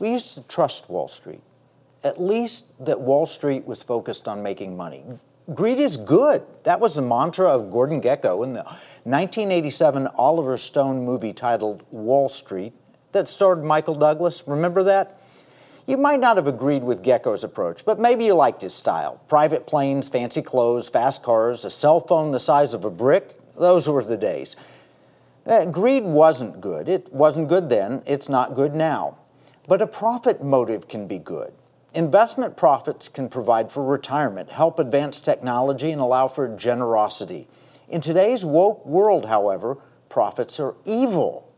We used to trust Wall Street, at least that Wall Street was focused on making money. Greed is good. That was the mantra of Gordon Gekko in the 1987 Oliver Stone movie titled Wall Street that starred Michael Douglas. Remember that? You might not have agreed with Gekko's approach, but maybe you liked his style. Private planes, fancy clothes, fast cars, a cell phone the size of a brick. Those were the days. Uh, greed wasn't good. It wasn't good then. It's not good now. But a profit motive can be good. Investment profits can provide for retirement, help advance technology, and allow for generosity. In today's woke world, however, profits are evil.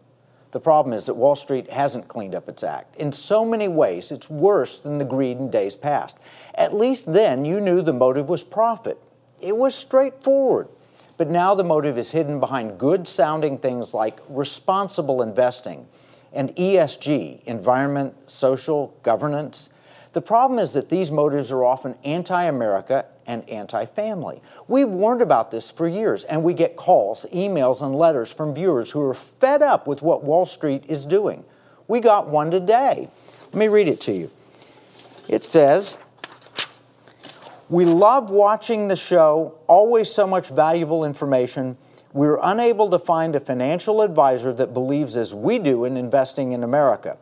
The problem is that Wall Street hasn't cleaned up its act. In so many ways, it's worse than the greed in days past. At least then, you knew the motive was profit. It was straightforward. But now the motive is hidden behind good sounding things like responsible investing and ESG, environment, social, governance. The problem is that these motives are often anti America and anti family. We've warned about this for years, and we get calls, emails, and letters from viewers who are fed up with what Wall Street is doing. We got one today. Let me read it to you. It says, We love watching the show, always so much valuable information. We're unable to find a financial advisor that believes as we do in investing in America.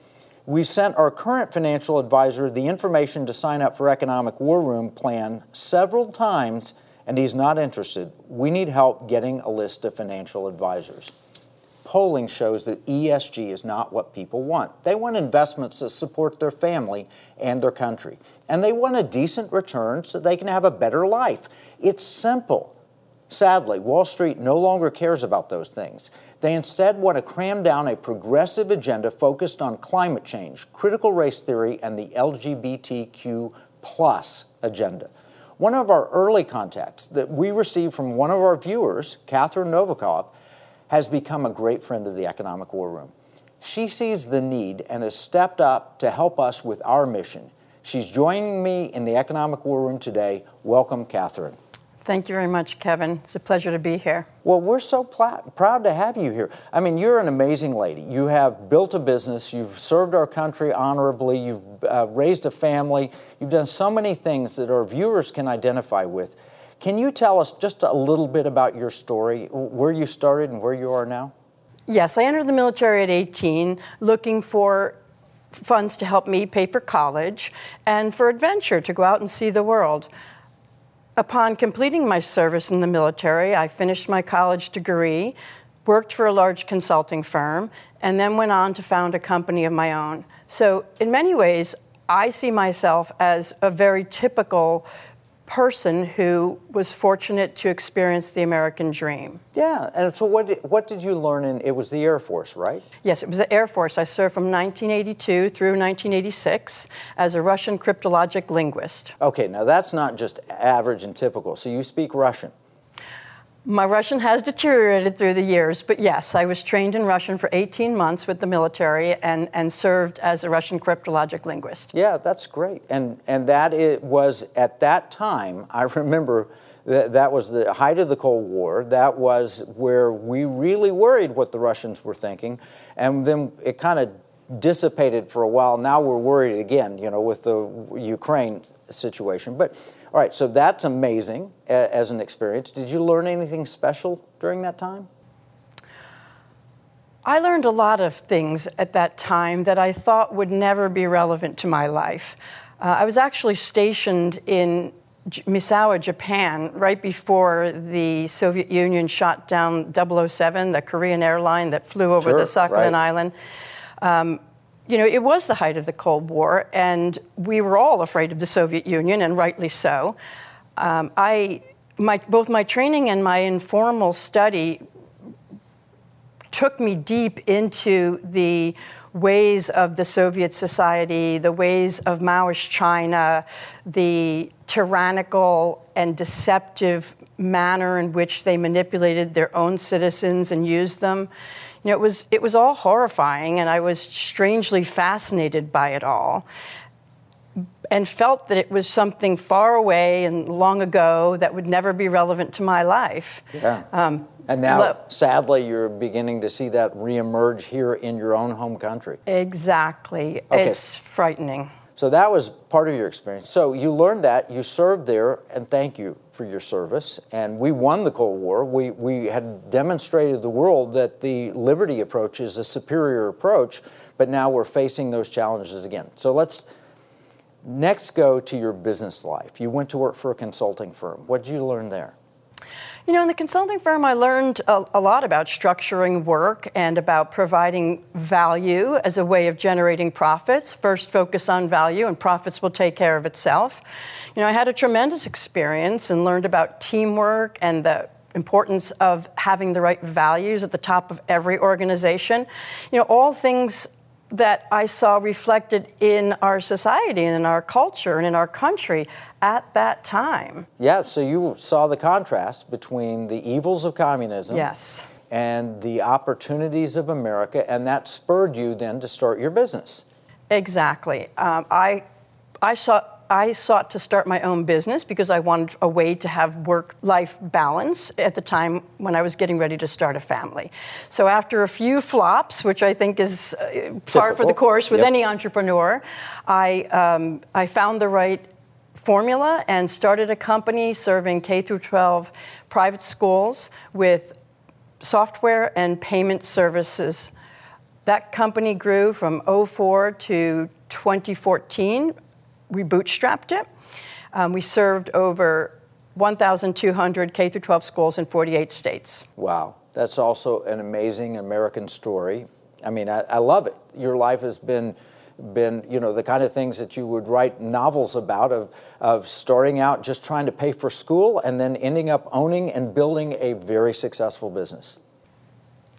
We sent our current financial advisor the information to sign up for Economic War Room plan several times, and he's not interested. We need help getting a list of financial advisors. Polling shows that ESG is not what people want. They want investments that support their family and their country. And they want a decent return so they can have a better life. It's simple. Sadly, Wall Street no longer cares about those things. They instead want to cram down a progressive agenda focused on climate change, critical race theory, and the LGBTQ plus agenda. One of our early contacts that we received from one of our viewers, Catherine Novikov, has become a great friend of the Economic War Room. She sees the need and has stepped up to help us with our mission. She's joining me in the Economic War Room today. Welcome, Catherine. Thank you very much, Kevin. It's a pleasure to be here. Well, we're so pl- proud to have you here. I mean, you're an amazing lady. You have built a business, you've served our country honorably, you've uh, raised a family, you've done so many things that our viewers can identify with. Can you tell us just a little bit about your story, where you started and where you are now? Yes, I entered the military at 18 looking for funds to help me pay for college and for adventure to go out and see the world. Upon completing my service in the military, I finished my college degree, worked for a large consulting firm, and then went on to found a company of my own. So, in many ways, I see myself as a very typical person who was fortunate to experience the American dream. Yeah, and so what did, what did you learn in, it was the Air Force, right? Yes, it was the Air Force. I served from 1982 through 1986 as a Russian cryptologic linguist. Okay, now that's not just average and typical. So you speak Russian? My Russian has deteriorated through the years, but yes, I was trained in Russian for 18 months with the military and, and served as a Russian cryptologic linguist. Yeah, that's great. And, and that it was at that time, I remember that, that was the height of the Cold War. That was where we really worried what the Russians were thinking. And then it kind of dissipated for a while. Now we're worried again, you know, with the Ukraine situation. But all right, so that's amazing as an experience. Did you learn anything special during that time? I learned a lot of things at that time that I thought would never be relevant to my life. Uh, I was actually stationed in J- Misawa, Japan, right before the Soviet Union shot down 007, the Korean airline that flew over Sure, the Sakhalin right. Island. Um, you know, it was the height of the Cold War, and we were all afraid of the Soviet Union, and rightly so. Um, I, my, both my training and my informal study took me deep into the ways of the Soviet society, the ways of Maoist China, the tyrannical and deceptive manner in which they manipulated their own citizens and used them. You know, it was, it was all horrifying, and I was strangely fascinated by it all and felt that it was something far away and long ago that would never be relevant to my life. Yeah. Um, And now, sadly, you're beginning to see that reemerge here in your own home country. Exactly. Okay. It's frightening. So that was part of your experience. So you learned that, you served there, and thank you for your service. And we won the Cold War. We, we had demonstrated to the world that the liberty approach is a superior approach, but now we're facing those challenges again. So let's next go to your business life. You went to work for a consulting firm. What did you learn there? You know, in the consulting firm, I learned a, a, lot about structuring work and about providing value as a way of generating profits. First, focus on value, and profits will take care of itself. You know, I had a tremendous experience and learned about teamwork and the importance of having the right values at the top of every organization. You know, all things that I saw reflected in our society and in our culture and in our country at that time. Yeah, so you saw the contrast between the evils of communism. Yes. And the opportunities of America, and that spurred you then to start your business. Exactly. Um, I, I saw I sought to start my own business because I wanted a way to have work life balance at the time when I was getting ready to start a family. So, after a few flops, which I think is uh, par for the course with yep. any entrepreneur, I, um, I found the right formula and started a company serving K through 12 private schools with software and payment services. That company grew from 04 to 2014 we bootstrapped it. Um, we served over 1,200 K through 12 schools in 48 states. Wow, that's also an amazing American story. I mean, I, I love it. Your life has been been you know the kind of things that you would write novels about of of starting out just trying to pay for school and then ending up owning and building a very successful business.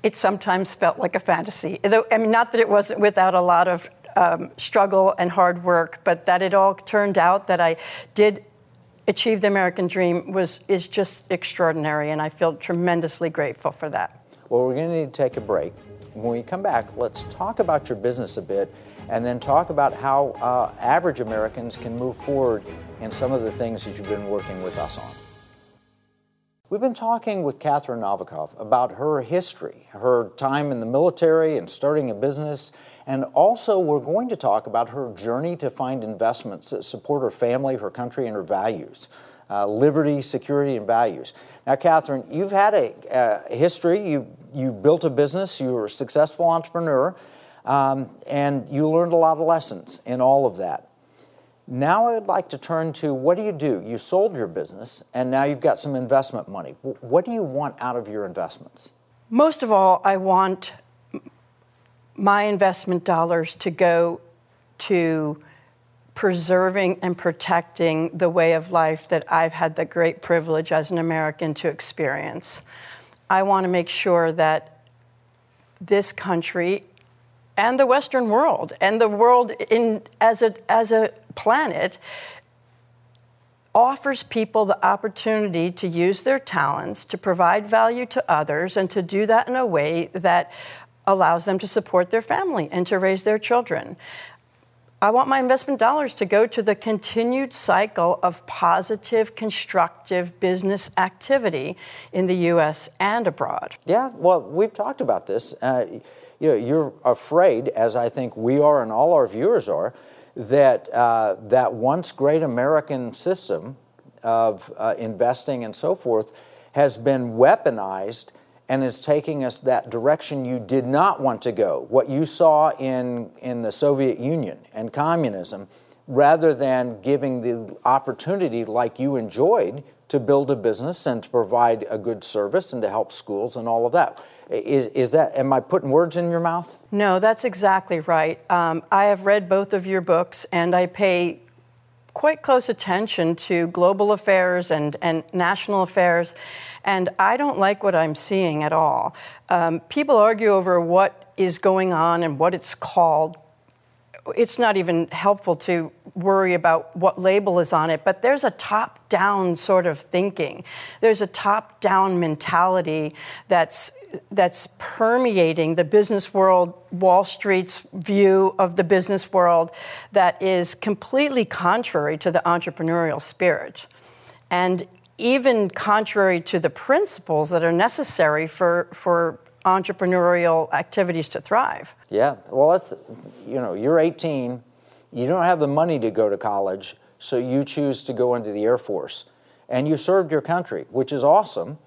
It sometimes felt like a fantasy. I mean, not that it wasn't without a lot of um, struggle and hard work, but that it all turned out that I did achieve the American dream was is just extraordinary, and I feel tremendously grateful for that. Well, we're going to need to take a break. When we come back, let's talk about your business a bit, and then talk about how uh, average Americans can move forward in some of the things that you've been working with us on. We've been talking with Katherine Novikov about her history, her time in the military and starting a business, and also we're going to talk about her journey to find investments that support her family, her country, and her values. Uh, liberty, security, and values. Now, Katherine, you've had a, a, history. You, you built a business, you were a successful entrepreneur, um, and you learned a lot of lessons in all of that. Now I'd like to turn to what do you do? You sold your business and now you've got some investment money. What do you want out of your investments? Most of all, I want my investment dollars to go to preserving and protecting the way of life that I've had the great privilege as an American to experience. I want to make sure that this country and the Western world and the world in, as, a, as a planet offers people the opportunity to use their talents to provide value to others and to do that in a way that allows them to support their family and to raise their children. I want my investment dollars to go to the continued cycle of positive, constructive business activity in the U.S. and abroad. Yeah, well, we've talked about this. Uh, you know, you're afraid, as I think we are and all our viewers are, that uh, that once great American system of uh, investing and so forth has been weaponized and is taking us that direction you did not want to go, what you saw in, in the Soviet Union and communism, rather than giving the opportunity like you enjoyed to build a business and to provide a good service and to help schools and all of that. Is, is that, am I putting words in your mouth? No, that's exactly right. Um, I have read both of your books and I pay quite close attention to global affairs and, and national affairs, and I don't like what I'm seeing at all. Um, people argue over what is going on and what it's called, it's not even helpful to worry about what label is on it, but there's a top down sort of thinking. There's a top down mentality that's, that's permeating the business world, Wall Street's view of the business world, that is completely contrary to the entrepreneurial spirit. And even contrary to the principles that are necessary for, for entrepreneurial activities to thrive. Yeah, well, that's, you know, you're 18, you don't have the money to go to college, so you choose to go into the Air Force. And you served your country, which is awesome.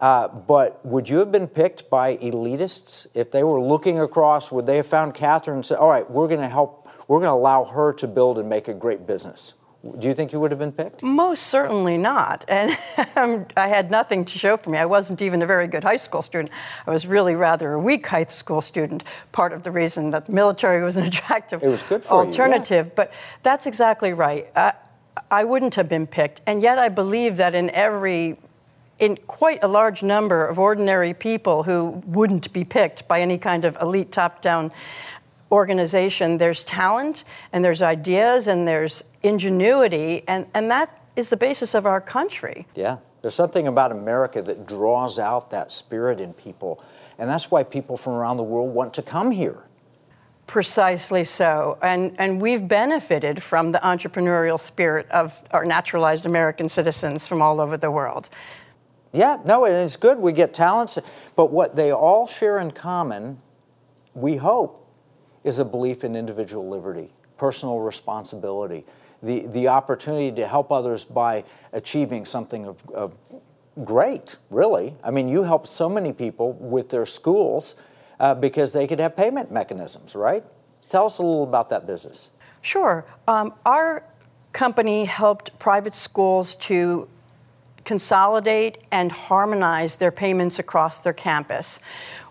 Uh, but would you have been picked by elitists if they were looking across? Would they have found Catherine and said, "All right, we're going to help. We're going to allow her to build and make a great business"? Do you think you would have been picked? Most certainly not. And I had nothing to show for me. I wasn't even a very good high school student. I was really rather a weak high school student. Part of the reason that the military was an attractive it was good alternative. You, yeah. But that's exactly right. I, I wouldn't have been picked. And yet I believe that in every in quite a large number of ordinary people who wouldn't be picked by any kind of elite top down organization, there's talent and there's ideas and there's ingenuity, and, and that is the basis of our country. Yeah. There's something about America that draws out that spirit in people, and that's why people from around the world want to come here. Precisely so. And, and we've benefited from the entrepreneurial spirit of our naturalized American citizens from all over the world. Yeah, no, and it's good. We get talents, but what they all share in common, we hope, is a belief in individual liberty, personal responsibility, the, the opportunity to help others by achieving something of, of great, really. I mean, you help so many people with their schools uh, because they could have payment mechanisms, right? Tell us a little about that business. Sure. Um, our company helped private schools to consolidate and harmonize their payments across their campus.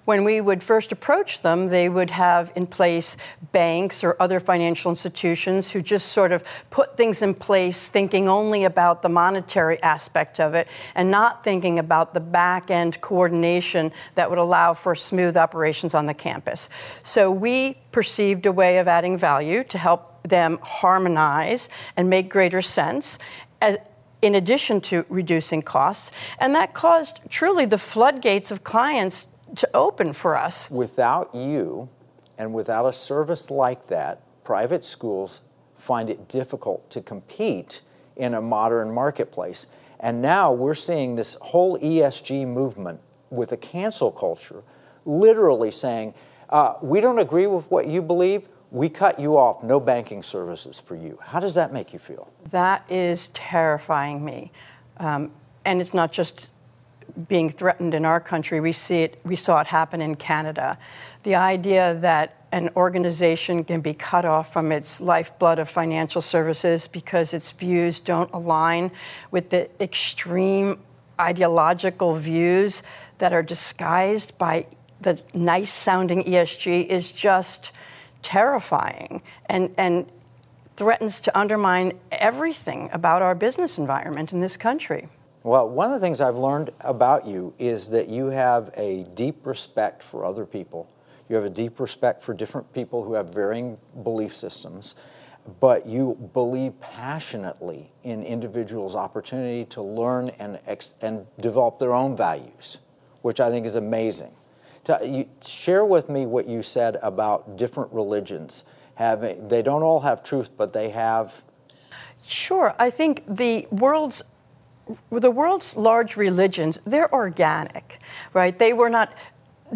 When we would first approach them, they would have in place banks or other financial institutions who just sort of put things in place thinking only about the monetary aspect of it and not thinking about the back end coordination that would allow for smooth operations on the campus. So we perceived a way of adding value to help them harmonize and make greater sense. As, in addition to reducing costs. And that caused truly the floodgates of clients to open for us. Without you and without a service like that, private schools find it difficult to compete in a modern marketplace. And now we're seeing this whole ESG movement with a cancel culture literally saying, uh, we don't agree with what you believe, we cut you off, no banking services for you. How does that make you feel? That is terrifying me. Um, and it's not just being threatened in our country. We see it, we saw it happen in Canada. The idea that an organization can be cut off from its lifeblood of financial services because its views don't align with the extreme ideological views that are disguised by the nice sounding ESG is just terrifying and, and threatens to undermine everything about our business environment in this country. Well, one of the things I've learned about you is that you have a deep respect for other people. You have a deep respect for different people who have varying belief systems, but you believe passionately in individuals' opportunity to learn and, and develop their own values, which I think is amazing. To, you, share with me what you said about different religions having. They don't all have truth, but they have. Sure, I think the world's the world's large religions they're organic, right? They were not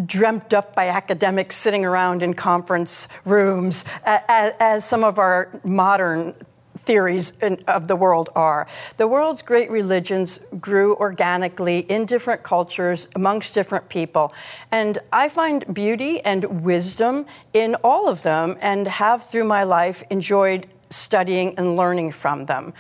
dreamt up by academics sitting around in conference rooms as, as some of our modern theories in, of the world are. The world's great religions grew organically in different cultures amongst different people. And I find beauty and wisdom in all of them and have through my life enjoyed studying and learning from them.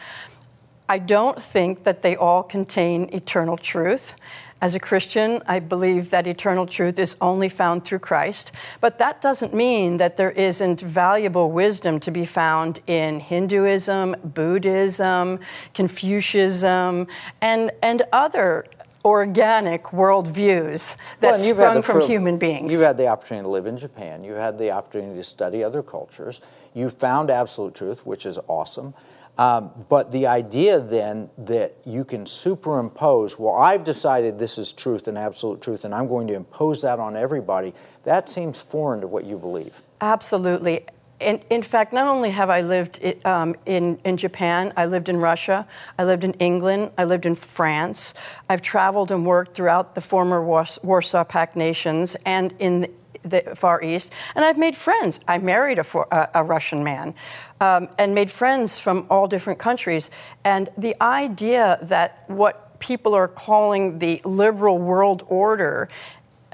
I don't think that they all contain eternal truth. As a Christian, I believe that eternal truth is only found through Christ, but that doesn't mean that there isn't valuable wisdom to be found in Hinduism, Buddhism, Confucianism, and, and other organic worldviews that well, sprung from human beings. You've had the opportunity to live in Japan. You had the opportunity to study other cultures. You found absolute truth, which is awesome. Um, but the idea then that you can superimpose, well, I've decided this is truth and absolute truth, and I'm going to impose that on everybody, that seems foreign to what you believe. Absolutely. in, in, fact, not only have I lived um, in, in Japan, I lived in Russia, I lived in England, I lived in France. I've traveled and worked throughout the former Warsaw Pact nations and in the Far East, and I've made friends. I married a, a, a Russian man um, and made friends from all different countries. And the idea that what people are calling the liberal world order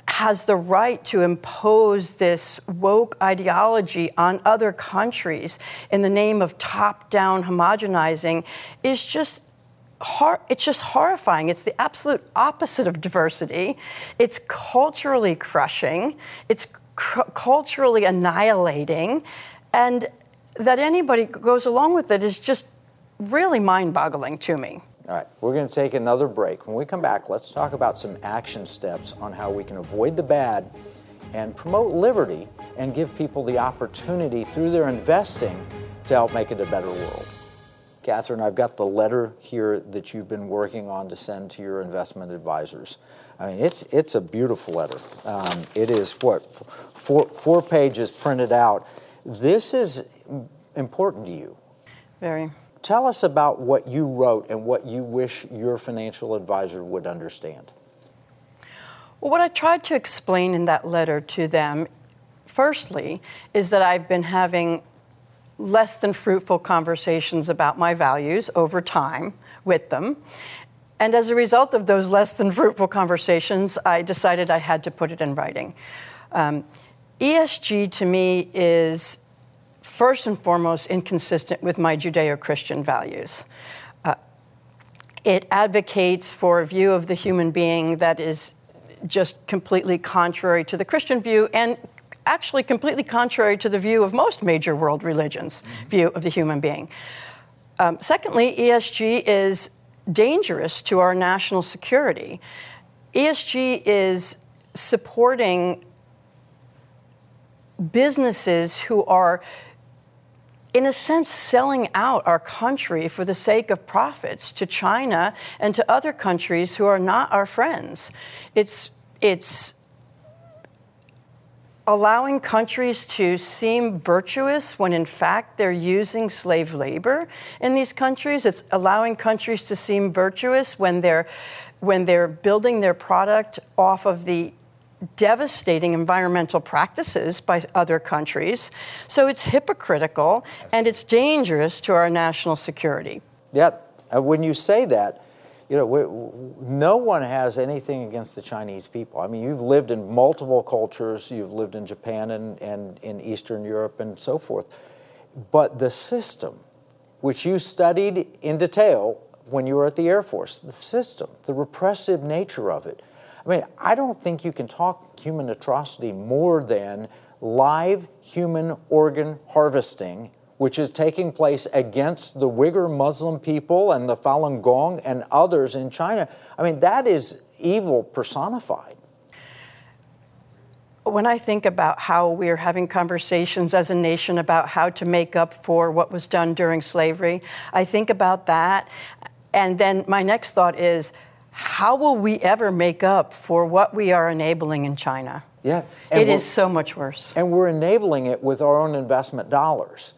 has the right to impose this woke ideology on other countries in the name of top-down homogenizing is just hor- it's just horrifying. It's the absolute opposite of diversity. It's culturally crushing. It's cr- culturally annihilating, and that anybody goes along with it is just really mind-boggling to me. All right, we're going to take another break. When we come back, let's talk about some action steps on how we can avoid the bad and promote liberty and give people the opportunity through their investing to help make it a better world. Catherine, I've got the letter here that you've been working on to send to your investment advisors. I mean, it's, it's a beautiful letter. Um, it is what, four, four pages printed out. This is important to you. Very. Tell us about what you wrote and what you wish your financial advisor would understand. Well, what I tried to explain in that letter to them, firstly, is that I've been having less than fruitful conversations about my values over time with them. And as a result of those less than fruitful conversations, I decided I had to put it in writing. Um, ESG to me is first and foremost inconsistent with my Judeo Christian values. Uh, it advocates for a view of the human being that is just completely contrary to the Christian view and actually completely contrary to the view of most major world religions' mm-hmm. view of the human being. Um, secondly, ESG is dangerous to our national security. ESG is supporting businesses who are in a sense, selling out our country for the sake of profits to China and to other countries who are not our friends. It's, it's allowing countries to seem virtuous when in fact they're using slave labor in these countries. It's allowing countries to seem virtuous when they're, when they're building their product off of the devastating environmental practices by other countries. So it's hypocritical and it's dangerous to our national security. Yeah, when you say that, you know, no one has anything against the Chinese people. I mean, you've lived in multiple cultures, you've lived in Japan and, and in Eastern Europe and so forth. But the system, which you studied in detail when you were at the Air Force, the system, the repressive nature of it, I mean, I don't think you can talk human atrocity more than live human organ harvesting, which is taking place against the Uyghur Muslim people and the Falun Gong and others in China. I mean, that is evil personified. When I think about how we're having conversations as a nation about how to make up for what was done during slavery, I think about that. And then my next thought is, how will we ever make up for what we are enabling in China? Yeah. It is so much worse. And we're enabling it with our own investment dollars.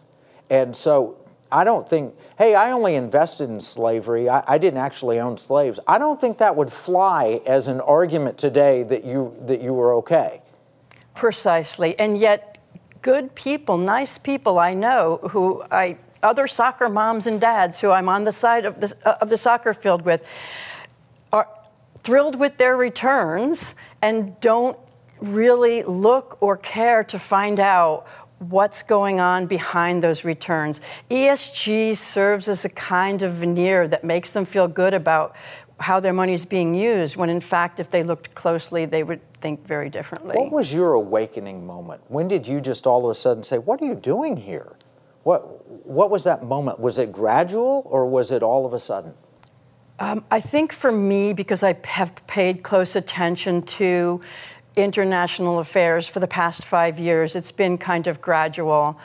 And so I don't think, hey, I only invested in slavery. I, I, didn't actually own slaves. I don't think that would fly as an argument today that you that you were okay. Precisely. And yet good people, nice people I know who I other soccer moms and dads who I'm on the side of the, of the soccer field with are thrilled with their returns and don't really look or care to find out what's going on behind those returns. ESG serves as a kind of veneer that makes them feel good about how their money is being used, when in fact, if they looked closely, they would think very differently. What was your awakening moment? When did you just all of a sudden say, What are you doing here? What, what was that moment? Was it gradual or was it all of a sudden? Um, I think for me, because I have paid close attention to international affairs for the past five years, it's been kind of gradual.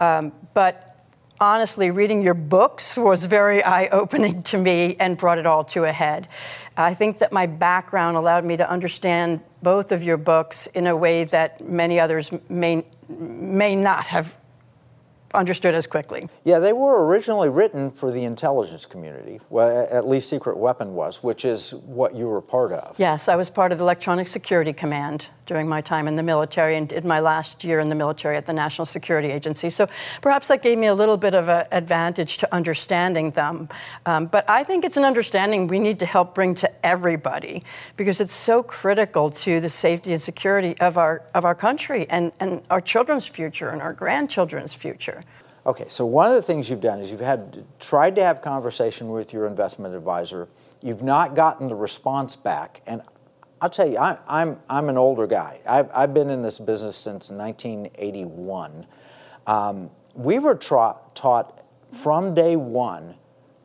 Um, but honestly, reading your books was very eye opening to me and brought it all to a head. I think that my background allowed me to understand both of your books in a way that many others may, may not have understood as quickly. Yeah, they were originally written for the intelligence community. Well, at least Secret Weapon was, which is what you were part of. Yes, I was part of the Electronic Security Command during my time in the military and did my last year in the military at the National Security Agency. So perhaps that gave me a little bit of an advantage to understanding them. Um, but I think it's an understanding we need to help bring to everybody because it's so critical to the safety and security of our of our country and, and our children's future and our grandchildren's future. Okay, so one of the things you've done is you've had tried to have conversation with your investment advisor. You've not gotten the response back, and I'll tell you, I, am I'm, I'm an older guy. I've, I've been in this business since 1981. Um, we were tra- taught from day one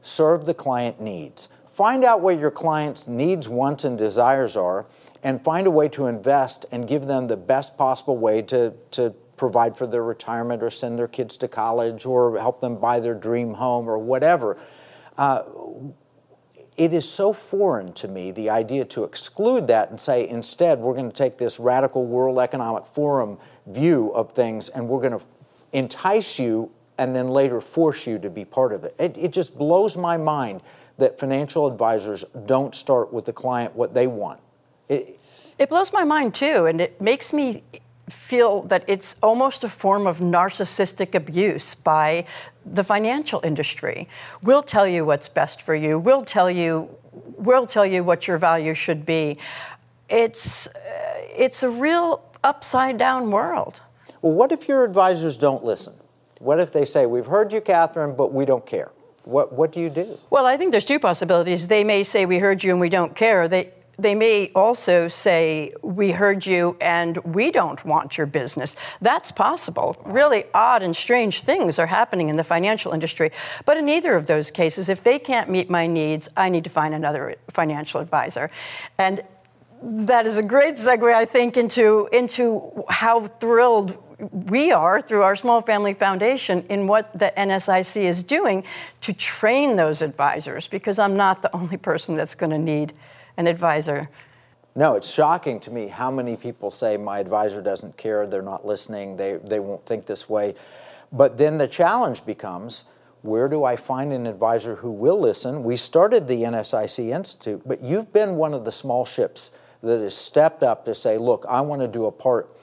serve the client needs. Find out what your client's needs, wants, and desires are, and find a way to invest and give them the best possible way to, to provide for their retirement or send their kids to college or help them buy their dream home or whatever. Uh, it is so foreign to me, the idea to exclude that and say, instead, we're going to take this radical World Economic Forum view of things and we're going to entice you and then later force you to be part of it. It, it just blows my mind that financial advisors don't start with the client what they want. It, it blows my mind too, and it makes me feel that it's almost a form of narcissistic abuse by the financial industry. We'll tell you what's best for you. We'll tell you we'll tell you what your value should be. It's uh, it's a real upside down world. Well, what if your advisors don't listen? What if they say, "We've heard you, Catherine, but we don't care"? What what do you do? Well, I think there's two possibilities. They may say, "We heard you and we don't care." They they may also say, We heard you and we don't want your business. That's possible. Really odd and strange things are happening in the financial industry. But in either of those cases, if they can't meet my needs, I need to find another financial advisor. And that is a great segue, I think, into, into how thrilled we are through our Small Family Foundation in what the NSIC is doing to train those advisors because I'm not the only person that's going to need an advisor. No, it's shocking to me how many people say my advisor doesn't care, they're not listening, they, they won't think this way. But then the challenge becomes where do I find an advisor who will listen? We started the NSIC Institute, but you've been one of the small ships that has stepped up to say, look, I want to do a part.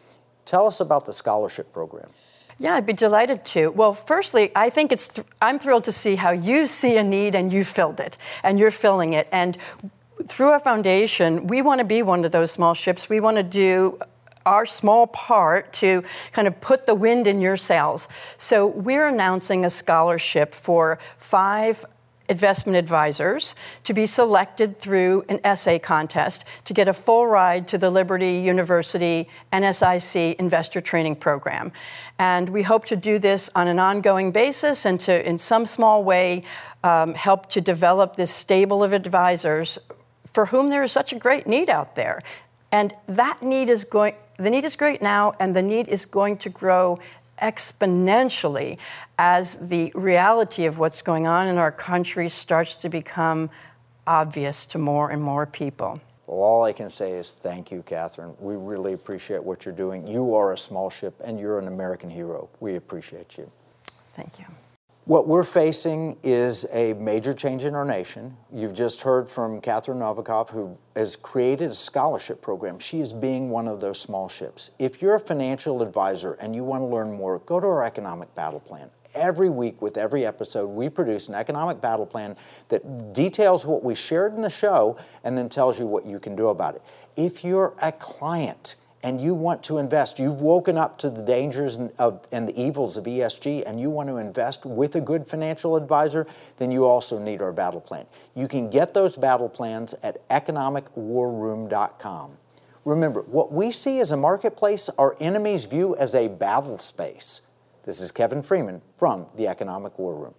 Tell us about the scholarship program. Yeah, I'd be delighted to. Well, firstly, I think it's th- I'm thrilled to see how you see a need and you filled it and you're filling it. And through our foundation, we want to be one of those small ships. We want to do our small part to kind of put the wind in your sails. So we're announcing a scholarship for five investment advisors to be selected through an essay contest to get a full ride to the Liberty University NSIC Investor Training Program. And we hope to do this on an ongoing basis and to, in some small way, um, help to develop this stable of advisors for whom there is such a great need out there. And that need is going, the need is great now, and the need is going to grow exponentially as the reality of what's going on in our country starts to become obvious to more and more people. Well, all I can say is thank you, Catherine. We really appreciate what you're doing. You are a small ship and you're an American hero. We appreciate you. Thank you. What we're facing is a major change in our nation. You've just heard from Catherine Novikov, who has created a scholarship program. She is being one of those small ships. If you're a financial advisor and you want to learn more, go to our economic battle plan. Every week, with every episode, we produce an economic battle plan that details what we shared in the show and then tells you what you can do about it. If you're a client, and you want to invest, you've woken up to the dangers and, of, and the evils of ESG, and you want to invest with a good financial advisor, then you also need our battle plan. You can get those battle plans at economicwarroom.com. Remember, what we see as a marketplace, our enemies view as a battle space. This is Kevin Freeman from the Economic War Room.